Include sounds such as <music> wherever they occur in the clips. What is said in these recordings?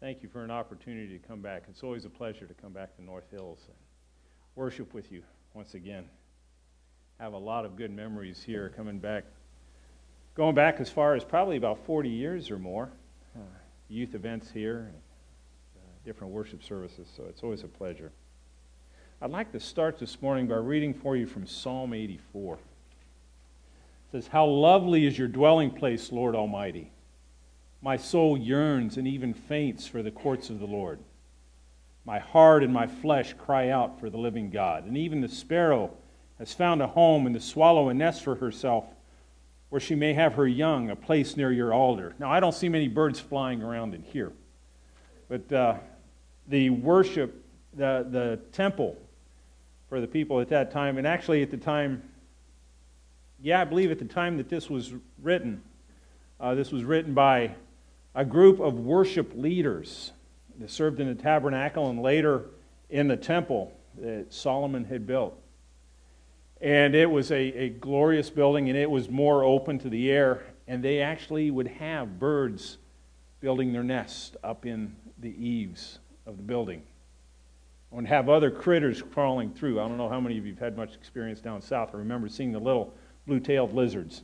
Thank you for an opportunity to come back. It's always a pleasure to come back to North Hills and worship with you once again. I have a lot of good memories here coming back, going back as far as probably about 40 years or more. Uh, youth events here, uh, different worship services, so it's always a pleasure. I'd like to start this morning by reading for you from Psalm 84. It says, How lovely is your dwelling place, Lord Almighty! My soul yearns and even faints for the courts of the Lord. My heart and my flesh cry out for the living God. And even the sparrow has found a home, and the swallow a nest for herself, where she may have her young, a place near your altar. Now, I don't see many birds flying around in here, but uh, the worship, the, the temple for the people at that time, and actually at the time, yeah, I believe at the time that this was written, uh, this was written by a group of worship leaders that served in the tabernacle and later in the temple that Solomon had built. And it was a, a glorious building, and it was more open to the air. And they actually would have birds building their nests up in the eaves of the building. And have other critters crawling through. I don't know how many of you have had much experience down south. I remember seeing the little blue tailed lizards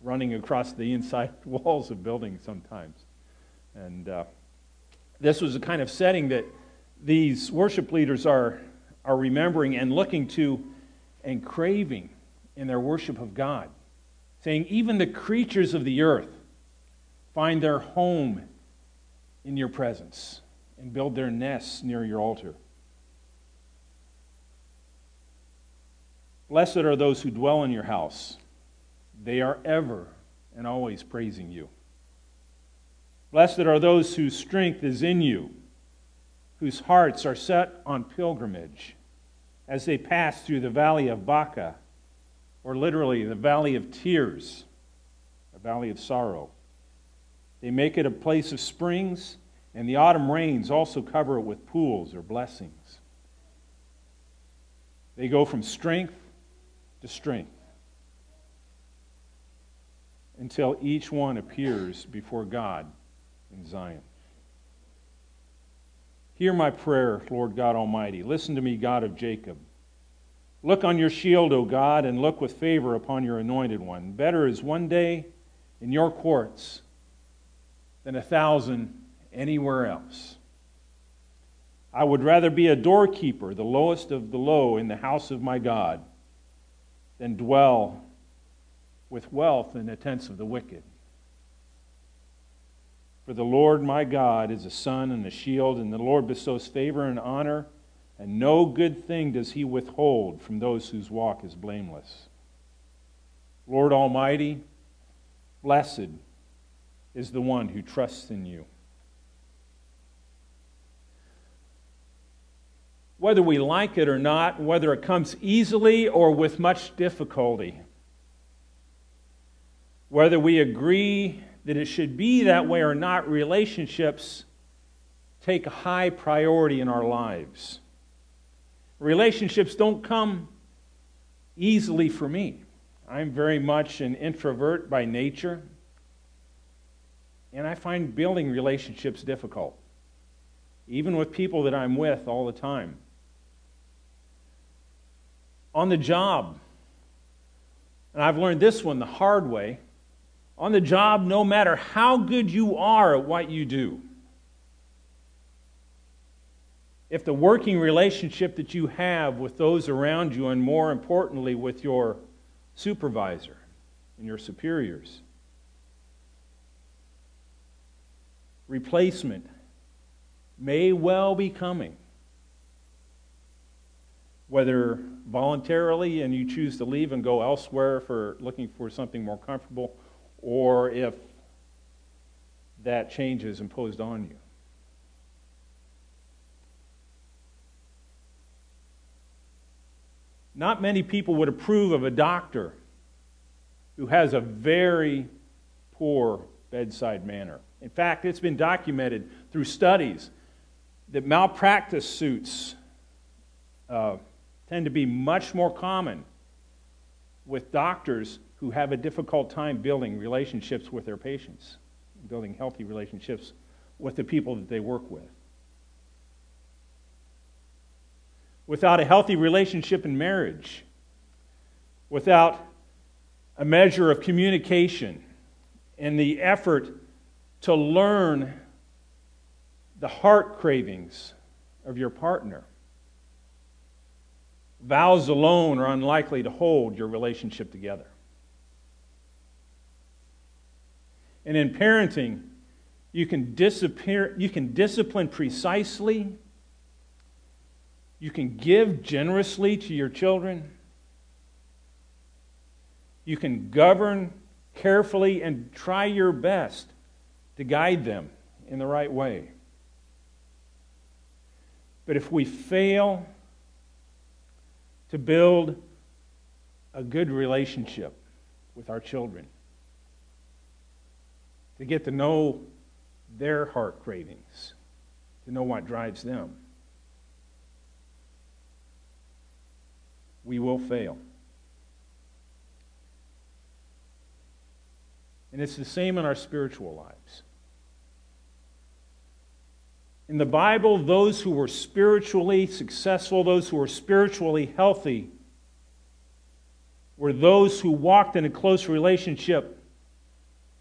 running across the inside <laughs> walls of buildings sometimes. And uh, this was the kind of setting that these worship leaders are, are remembering and looking to and craving in their worship of God. Saying, even the creatures of the earth find their home in your presence and build their nests near your altar. Blessed are those who dwell in your house, they are ever and always praising you. Blessed are those whose strength is in you, whose hearts are set on pilgrimage as they pass through the valley of Baca, or literally the valley of tears, a valley of sorrow. They make it a place of springs, and the autumn rains also cover it with pools or blessings. They go from strength to strength until each one appears before God in Zion. Hear my prayer, Lord God Almighty. Listen to me, God of Jacob. Look on your shield, O God, and look with favor upon your anointed one. Better is one day in your courts than a thousand anywhere else. I would rather be a doorkeeper, the lowest of the low, in the house of my God, than dwell with wealth in the tents of the wicked. For the Lord my God is a sun and a shield, and the Lord bestows favor and honor, and no good thing does he withhold from those whose walk is blameless. Lord Almighty, blessed is the one who trusts in you. Whether we like it or not, whether it comes easily or with much difficulty, whether we agree that it should be that way or not, relationships take a high priority in our lives. Relationships don't come easily for me. I'm very much an introvert by nature, and I find building relationships difficult, even with people that I'm with all the time. On the job, and I've learned this one the hard way on the job, no matter how good you are at what you do, if the working relationship that you have with those around you, and more importantly, with your supervisor and your superiors, replacement may well be coming. Whether voluntarily and you choose to leave and go elsewhere for looking for something more comfortable, or if that change is imposed on you. Not many people would approve of a doctor who has a very poor bedside manner. In fact, it's been documented through studies that malpractice suits uh, tend to be much more common with doctors who have a difficult time building relationships with their patients, building healthy relationships with the people that they work with. Without a healthy relationship in marriage, without a measure of communication and the effort to learn the heart cravings of your partner. Vows alone are unlikely to hold your relationship together. And in parenting, you can, disappear, you can discipline precisely, you can give generously to your children, you can govern carefully and try your best to guide them in the right way. But if we fail to build a good relationship with our children, to get to know their heart cravings, to know what drives them, we will fail. And it's the same in our spiritual lives. In the Bible, those who were spiritually successful, those who were spiritually healthy, were those who walked in a close relationship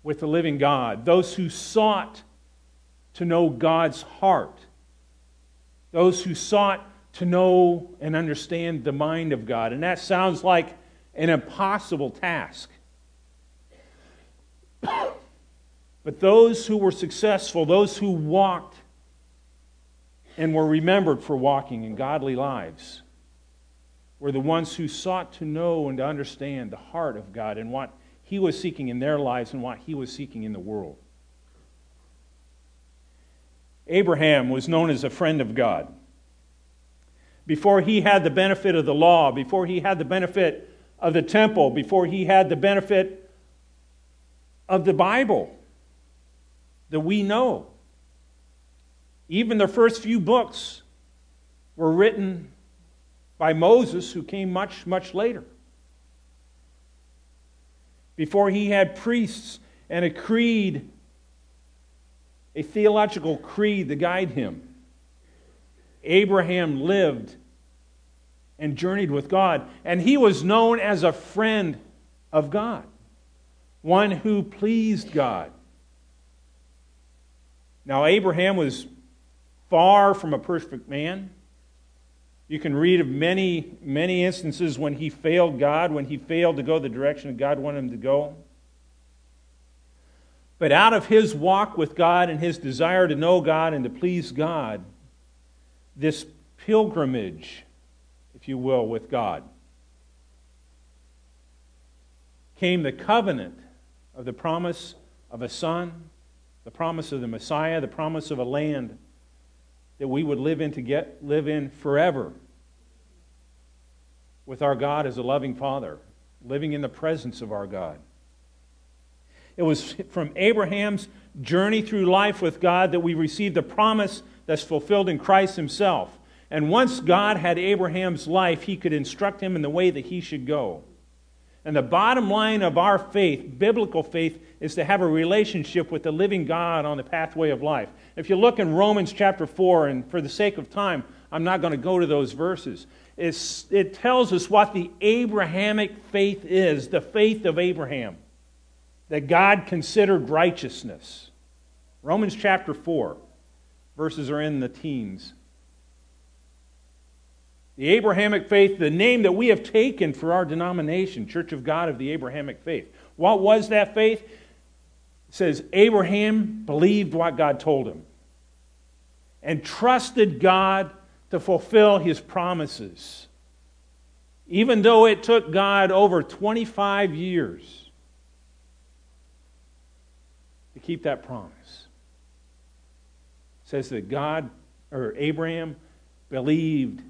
with the living God, those who sought to know God's heart, those who sought to know and understand the mind of God. And that sounds like an impossible task. but those who were successful, those who walked and were remembered for walking in godly lives were the ones who sought to know and to understand the heart of God and what He was seeking in their lives and what He was seeking in the world. Abraham was known as a friend of God. Before he had the benefit of the law, before he had the benefit of the temple, before he had the benefit of the Bible that we know, even the first few books were written by Moses, who came much, much later. Before he had priests and a creed, a theological creed to guide him, Abraham lived and journeyed with God, and he was known as a friend of God, one who pleased God. Now, Abraham was far from a perfect man. You can read of many, many instances when he failed God, when he failed to go the direction God wanted him to go. But out of his walk with God and his desire to know God and to please God, this pilgrimage, if you will, with God, came the covenant of the promise of a son, the promise of the Messiah, the promise of a land that we would live in to get live in forever with our God as a loving Father, living in the presence of our God. It was from Abraham's journey through life with God that we received the promise that's fulfilled in Christ Himself. And once God had Abraham's life, He could instruct him in the way that he should go. And the bottom line of our faith, biblical faith, is to have a relationship with the living God on the pathway of life. If you look in Romans chapter 4, and for the sake of time, I'm not going to go to those verses. It tells us what the Abrahamic faith is, the faith of Abraham, that God considered righteousness. Romans chapter 4, verses are in the teens. The Abrahamic faith, the name that we have taken for our denomination, Church of God of the Abrahamic faith. What was that faith? It says Abraham believed what God told him and trusted God to fulfill his promises. Even though it took God over 25 years to keep that promise. It says that God or Abraham believed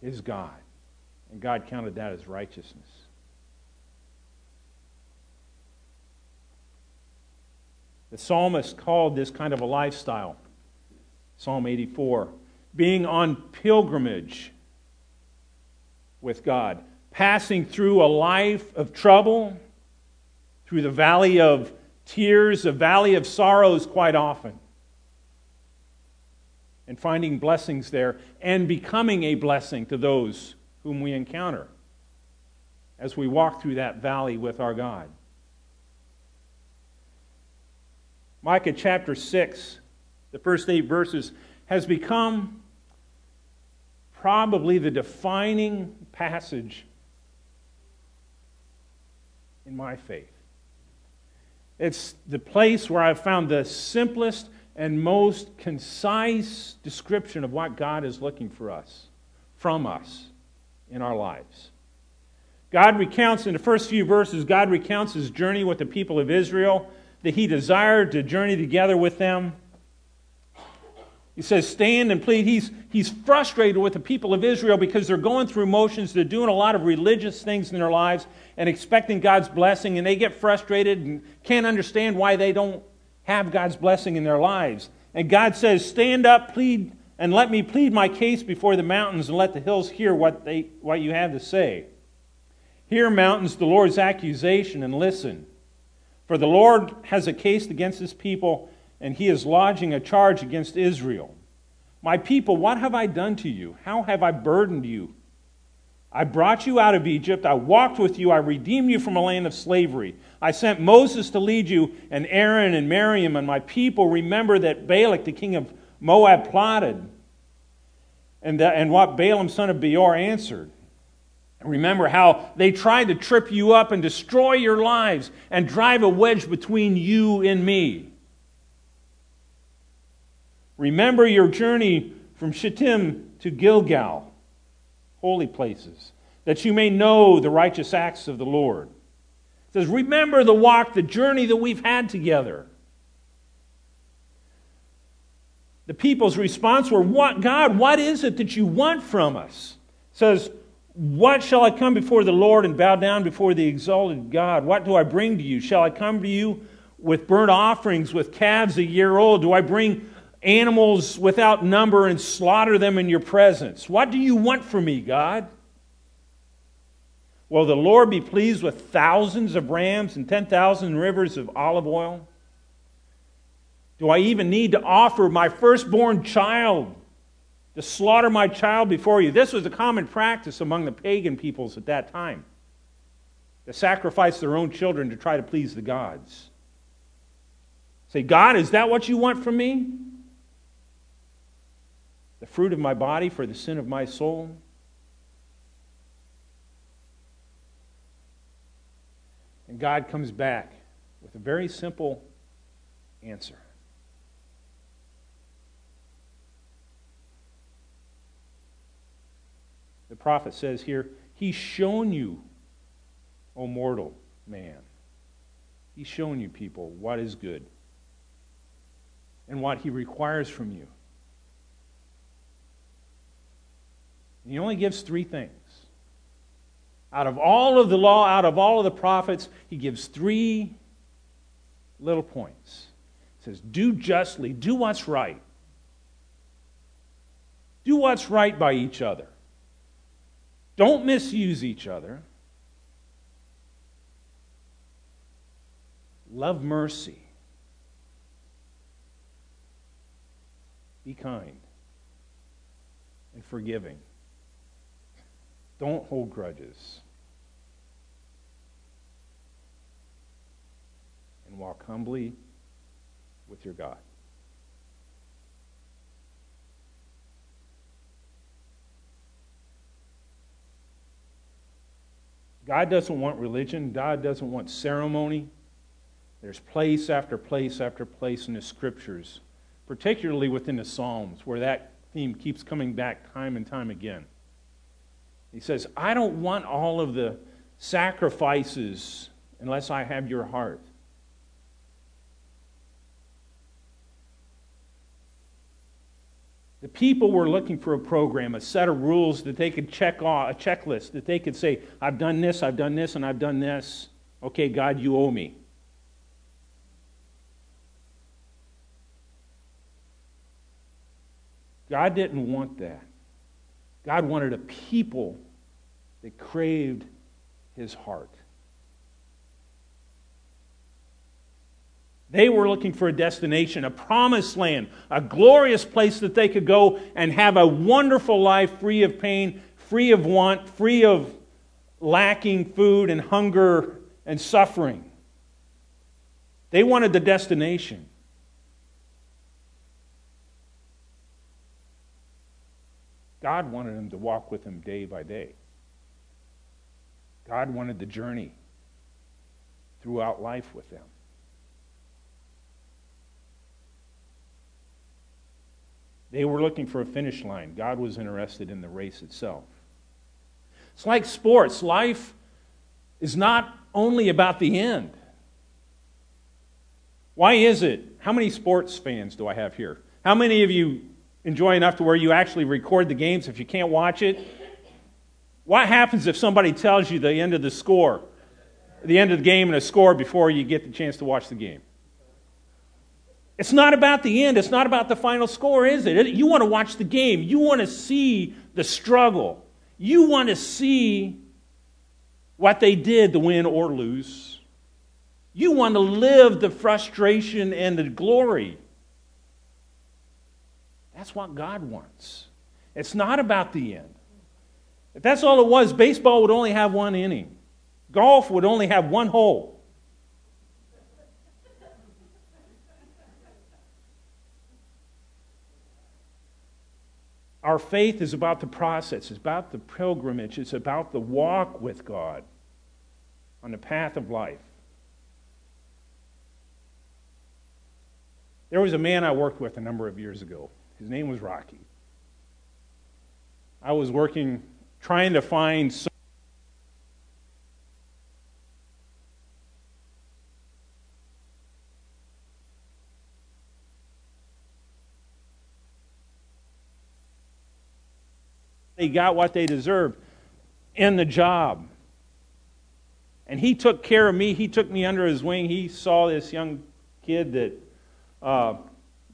is God. And God counted that as righteousness. The psalmist called this kind of a lifestyle, Psalm 84, being on pilgrimage with God, passing through a life of trouble, through the valley of tears, a valley of sorrows quite often. and finding blessings there and becoming a blessing to those whom we encounter as we walk through that valley with our God. Micah chapter 6, the first eight verses, has become probably the defining passage in my faith. It's the place where I've found the simplest and most concise description of what God is looking for us, from us, in our lives. God recounts in the first few verses, God recounts his journey with the people of Israel, that he desired to journey together with them. He says, Stand and plead. He's, he's frustrated with the people of Israel because they're going through motions. They're doing a lot of religious things in their lives and expecting God's blessing, and they get frustrated and can't understand why they don't have God's blessing in their lives. And God says, Stand up, plead, and let me plead my case before the mountains, and let the hills hear what, they, what you have to say. Hear, mountains, the Lord's accusation, and listen. For the Lord has a case against his people and he is lodging a charge against Israel. My people, what have I done to you? How have I burdened you? I brought you out of Egypt. I walked with you. I redeemed you from a land of slavery. I sent Moses to lead you, and Aaron and Miriam, and my people remember that Balak, the king of Moab, plotted, and, that, and what Balaam, son of Beor, answered. Remember how they tried to trip you up and destroy your lives and drive a wedge between you and me. Remember your journey from Shittim to Gilgal, holy places, that you may know the righteous acts of the Lord. It says, Remember the walk, the journey that we've had together. The people's response were, What God, what is it that you want from us? It says, What shall I come before the Lord and bow down before the exalted God? What do I bring to you? Shall I come to you with burnt offerings, with calves a year old? Do I bring animals without number and slaughter them in your presence. What do you want from me, God? Will the Lord be pleased with thousands of rams and 10,000 rivers of olive oil? Do I even need to offer my firstborn child to slaughter my child before you? This was a common practice among the pagan peoples at that time to sacrifice their own children to try to please the gods. Say, God, is that what you want from me? The fruit of my body for the sin of my soul? And God comes back with a very simple answer. The prophet says here, He's shown you, O mortal man. He's shown you, people, what is good and what He requires from you. He only gives three things. Out of all of the law, out of all of the prophets, he gives three little points. He says, Do justly, do what's right. Do what's right by each other. Don't misuse each other. Love mercy. Be kind and forgiving. Don't hold grudges. And walk humbly with your God. God doesn't want religion. God doesn't want ceremony. There's place after place after place in the scriptures, particularly within the Psalms, where that theme keeps coming back time and time again. He says, I don't want all of the sacrifices unless I have your heart. The people were looking for a program, a set of rules that they could check off, a checklist that they could say, I've done this, I've done this, and I've done this. Okay, God, you owe me. God didn't want that. God wanted a people that craved his heart. They were looking for a destination, a promised land, a glorious place that they could go and have a wonderful life free of pain, free of want, free of lacking food and hunger and suffering. They wanted the destination. God wanted him to walk with him day by day. God wanted the journey throughout life with them. They were looking for a finish line. God was interested in the race itself. It's like sports. Life is not only about the end. Why is it? How many sports fans do I have here? How many of you enjoy enough to where you actually record the games if you can't watch it? What happens if somebody tells you the end of the score, the end of the game and a score before you get the chance to watch the game? It's not about the end. It's not about the final score, is it? You want to watch the game. You want to see the struggle. You want to see what they did to win or lose. You want to live the frustration and the glory. That's what God wants. It's not about the end. If that's all it was, baseball would only have one inning, golf would only have one hole. Our faith is about the process, it's about the pilgrimage, it's about the walk with God on the path of life. There was a man I worked with a number of years ago. His name was Rocky. I was working, trying to find they got what they deserved in the job. And he took care of me. He took me under his wing. He saw this young kid that uh,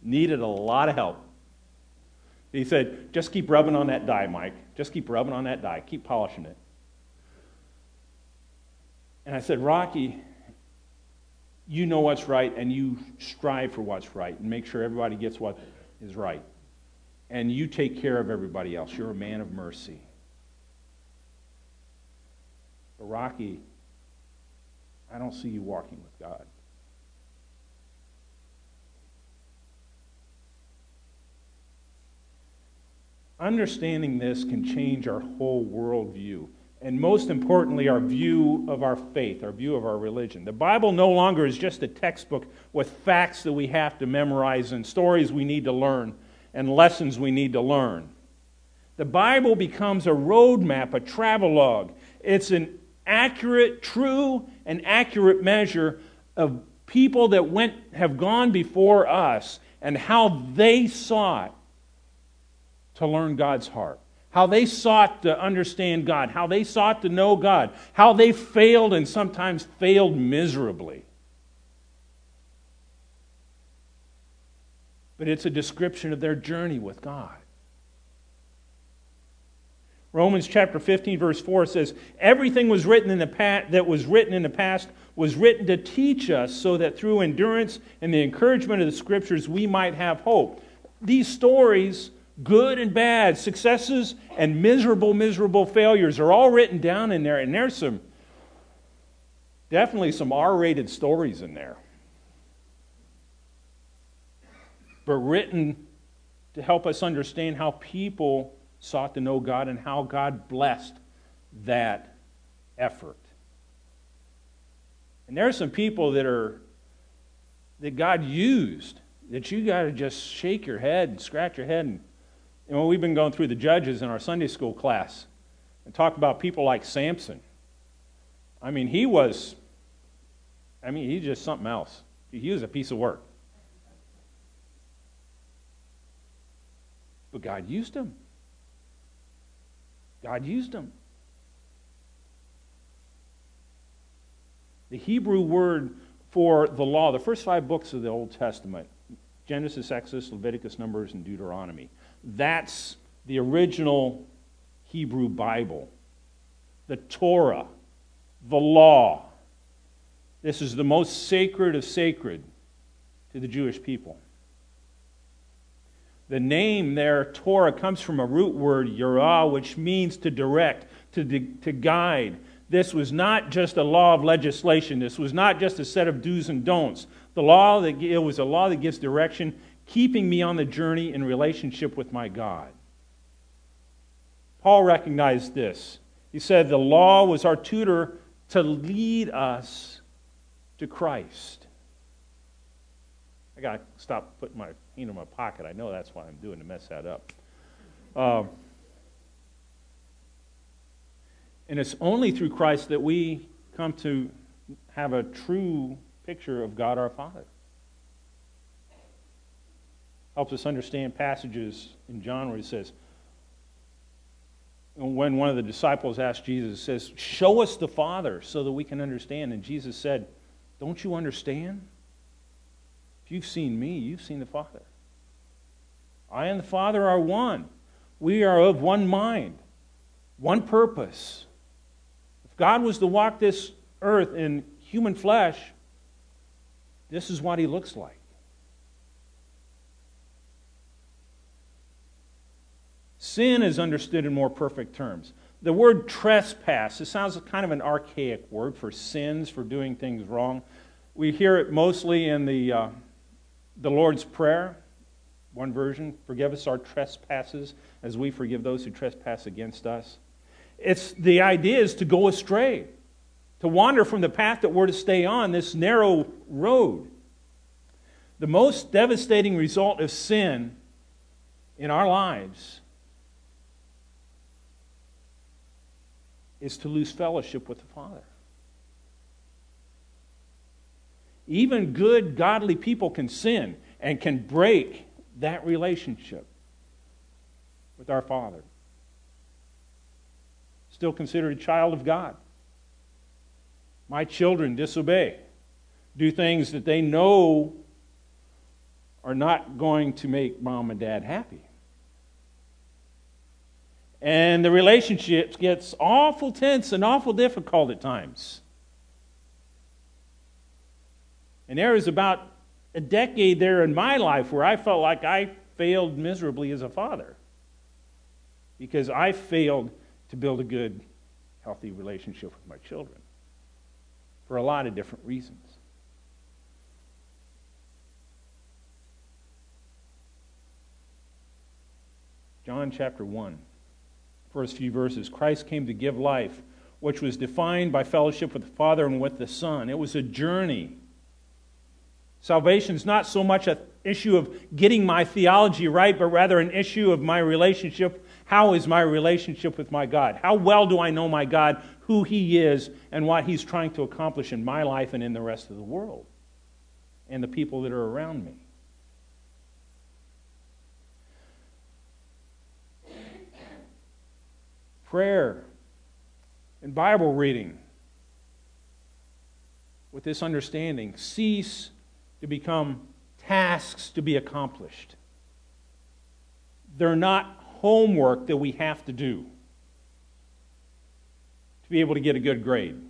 needed a lot of help. He said, Just keep rubbing on that die, Mike. Just keep rubbing on that die. Keep polishing it. And I said, Rocky, you know what's right and you strive for what's right and make sure everybody gets what is right and you take care of everybody else. You're a man of mercy. But Rocky, I don't see you walking with God. Understanding this can change our whole worldview. And most importantly, our view of our faith, our view of our religion. The Bible no longer is just a textbook with facts that we have to memorize and stories we need to learn and lessons we need to learn. The Bible becomes a roadmap, a travelogue. It's an accurate, true, and accurate measure of people that went, have gone before us and how they sought to learn God's heart, how they sought to understand God, how they sought to know God, how they failed and sometimes failed miserably. but it's a description of their journey with God. Romans chapter 15 verse 4 says, "Everything was written in the past that was written in the past was written to teach us so that through endurance and the encouragement of the scriptures we might have hope." These stories, good and bad, successes and miserable miserable failures are all written down in there and there's some definitely some R-rated stories in there. but written to help us understand how people sought to know God and how God blessed that effort. And there are some people that are that God used that you got to just shake your head and scratch your head and you know, we've been going through the judges in our Sunday school class and talk about people like Samson. I mean, he was I mean, he's just something else. He was a piece of work. But God used him. God used him. The Hebrew word for the law, the first five books of the Old Testament Genesis, Exodus, Leviticus, Numbers, and Deuteronomy. That's the original Hebrew Bible. The Torah, the law. This is the most sacred of sacred to the Jewish people. The name there, Torah, comes from a root word, yirah, which means to direct, to, to guide. This was not just a law of legislation. This was not just a set of do's and don'ts. The law that it was a law that gives direction, keeping me on the journey in relationship with my God. Paul recognized this. He said the law was our tutor to lead us to Christ. I got to stop putting my hand in my pocket. I know that's what I'm doing to mess that up. Um, and it's only through Christ that we come to have a true picture of God our Father. Helps us understand passages in John where he says, when one of the disciples asked Jesus, says, Show us the Father so that we can understand. And Jesus said, Don't you understand? If you've seen me, you've seen the Father. I and the Father are one. We are of one mind, one purpose. If God was to walk this earth in human flesh, this is what he looks like. Sin is understood in more perfect terms. The word trespass, it sounds kind of an archaic word for sins, for doing things wrong. We hear it mostly in the, uh, the Lord's Prayer, one version forgive us our trespasses as we forgive those who trespass against us. It's the idea is to go astray, to wander from the path that we're to stay on, this narrow road. The most devastating result of sin in our lives is to lose fellowship with the Father. Even good, godly people can sin and can break that relationship with our Father. Still considered a child of God. My children disobey, do things that they know are not going to make mom and dad happy. And the relationship gets awful tense and awful difficult at times. And there was about a decade there in my life where I felt like I failed miserably as a father because I failed to build a good, healthy relationship with my children for a lot of different reasons. John chapter 1 first few verses. Christ came to give life, which was defined by fellowship with the Father and with the Son. It was a journey. Salvation is not so much an issue of getting my theology right, but rather an issue of my relationship. How is my relationship with my God? How well do I know my God, who He is, and what He's trying to accomplish in my life and in the rest of the world and the people that are around me? Prayer and Bible reading with this understanding cease to become tasks to be accomplished. They're not homework that we have to do to be able to get a good grade.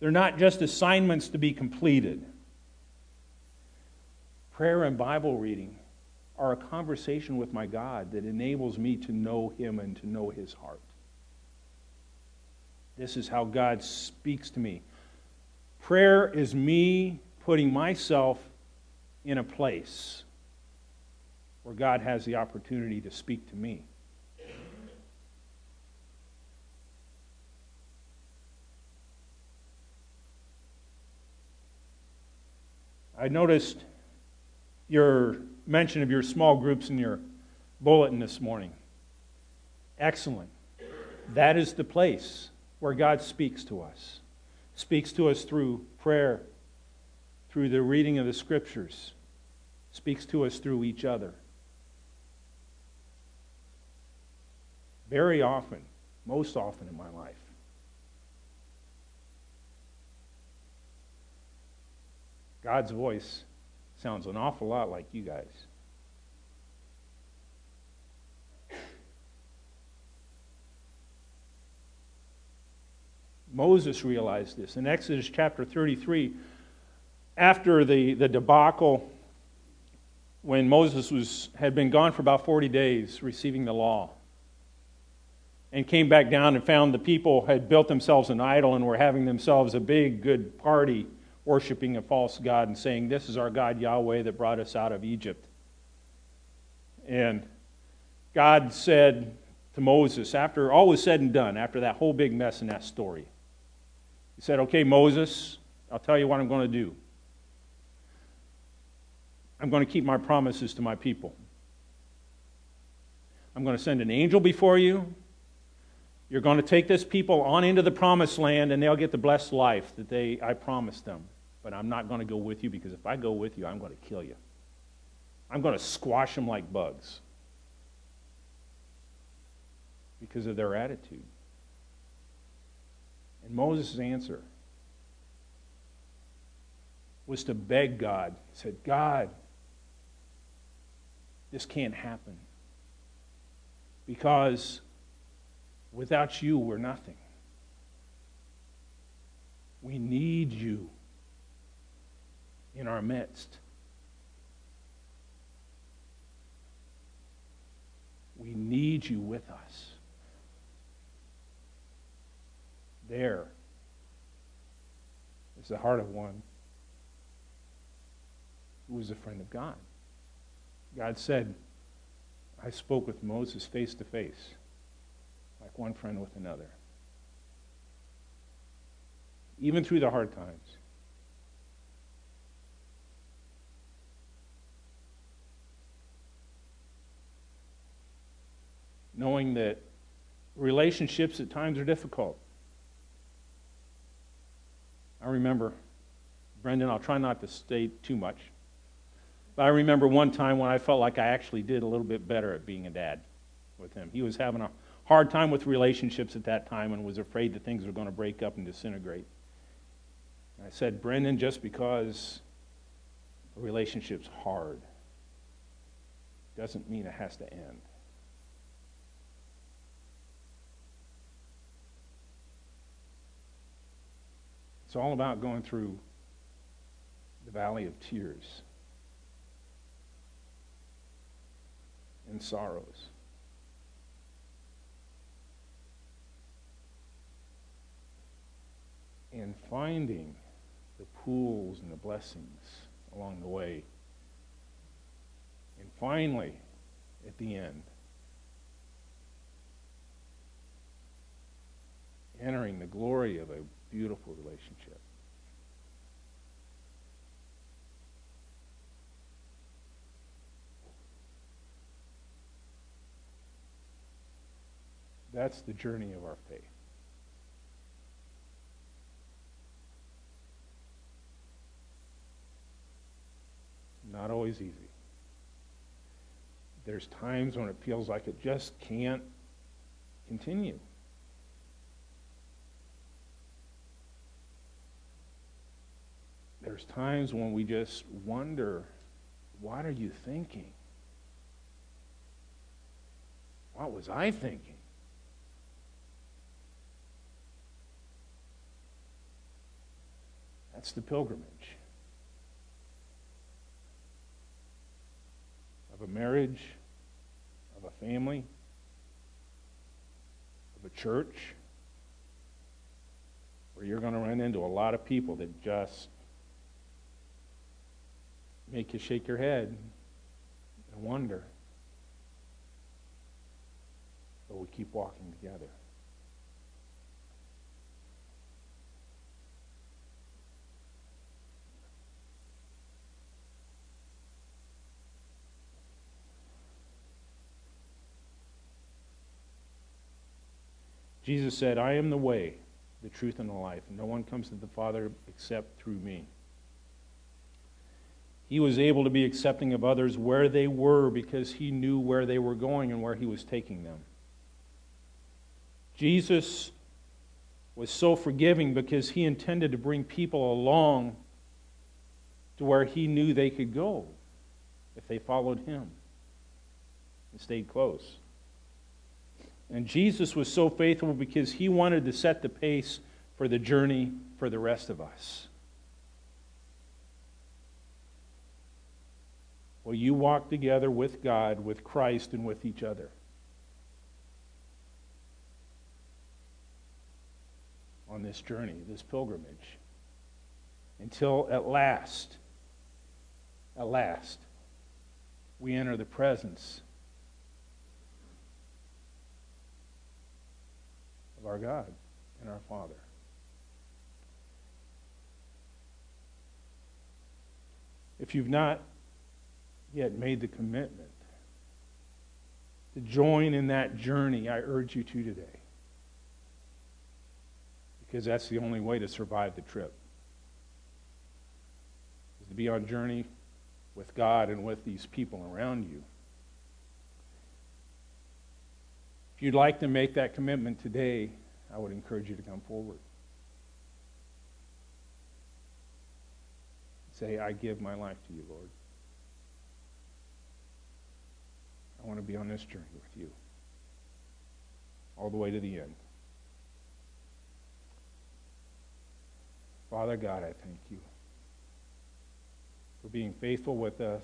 They're not just assignments to be completed. Prayer and Bible reading are a conversation with my God that enables me to know Him and to know His heart. This is how God speaks to me. Prayer is me putting myself in a place where God has the opportunity to speak to me. I noticed your mention of your small groups in your bulletin this morning. Excellent. That is the place where God speaks to us. Speaks to us through prayer, through the reading of the scriptures, speaks to us through each other. Very often, most often in my life. God's voice Sounds an awful lot like you guys. Moses realized this. In Exodus chapter 33, after the, the debacle, when Moses was, had been gone for about 40 days receiving the law, and came back down and found the people had built themselves an idol and were having themselves a big, good party, worshiping a false God and saying, This is our God Yahweh that brought us out of Egypt. And God said to Moses, after all was said and done, after that whole big mess in that story, He said, Okay, Moses, I'll tell you what I'm going to do. I'm going to keep my promises to my people. I'm going to send an angel before you. You're going to take this people on into the promised land and they'll get the blessed life that they I promised them. But I'm not going to go with you because if I go with you, I'm going to kill you. I'm going to squash them like bugs because of their attitude. And Moses' answer was to beg God. He said, God, this can't happen because Without you, we're nothing. We need you in our midst. We need you with us. There is the heart of one who was a friend of God. God said, I spoke with Moses face to face like one friend with another. Even through the hard times. Knowing that relationships at times are difficult. I remember, Brendan, I'll try not to state too much, but I remember one time when I felt like I actually did a little bit better at being a dad with him. He was having a hard time with relationships at that time and was afraid that things were going to break up and disintegrate. I said, Brendan, just because a relationship's hard doesn't mean it has to end. It's all about going through the valley of tears and sorrows. and finding the pools and the blessings along the way. And finally, at the end, entering the glory of a beautiful relationship. That's the journey of our faith. not always easy. There's times when it feels like it just can't continue. There's times when we just wonder, what are you thinking? What was I thinking? That's the pilgrimage. of a marriage, of a family, of a church, where you're going to run into a lot of people that just make you shake your head and wonder. But we keep walking together. Jesus said, I am the way, the truth, and the life. No one comes to the Father except through me. He was able to be accepting of others where they were because he knew where they were going and where he was taking them. Jesus was so forgiving because he intended to bring people along to where he knew they could go if they followed him and stayed close. And Jesus was so faithful because he wanted to set the pace for the journey for the rest of us. Will you walk together with God, with Christ, and with each other? On this journey, this pilgrimage, until at last, at last, we enter the presence of our God and our Father. If you've not yet made the commitment to join in that journey, I urge you to today. Because that's the only way to survive the trip. Is to be on journey with God and with these people around you. If you'd like to make that commitment today, I would encourage you to come forward. Say, I give my life to you, Lord. I want to be on this journey with you. All the way to the end. Father God, I thank you for being faithful with us,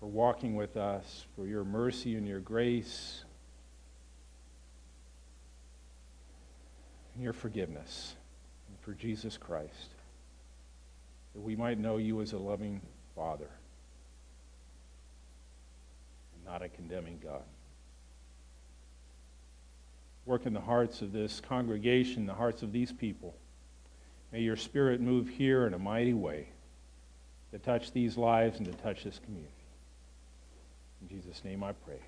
for walking with us, for your mercy and your grace, and your forgiveness, and for Jesus Christ, that we might know you as a loving Father not a condemning God. Work in the hearts of this congregation, the hearts of these people. May your spirit move here in a mighty way to touch these lives and to touch this community. In Jesus' name I pray.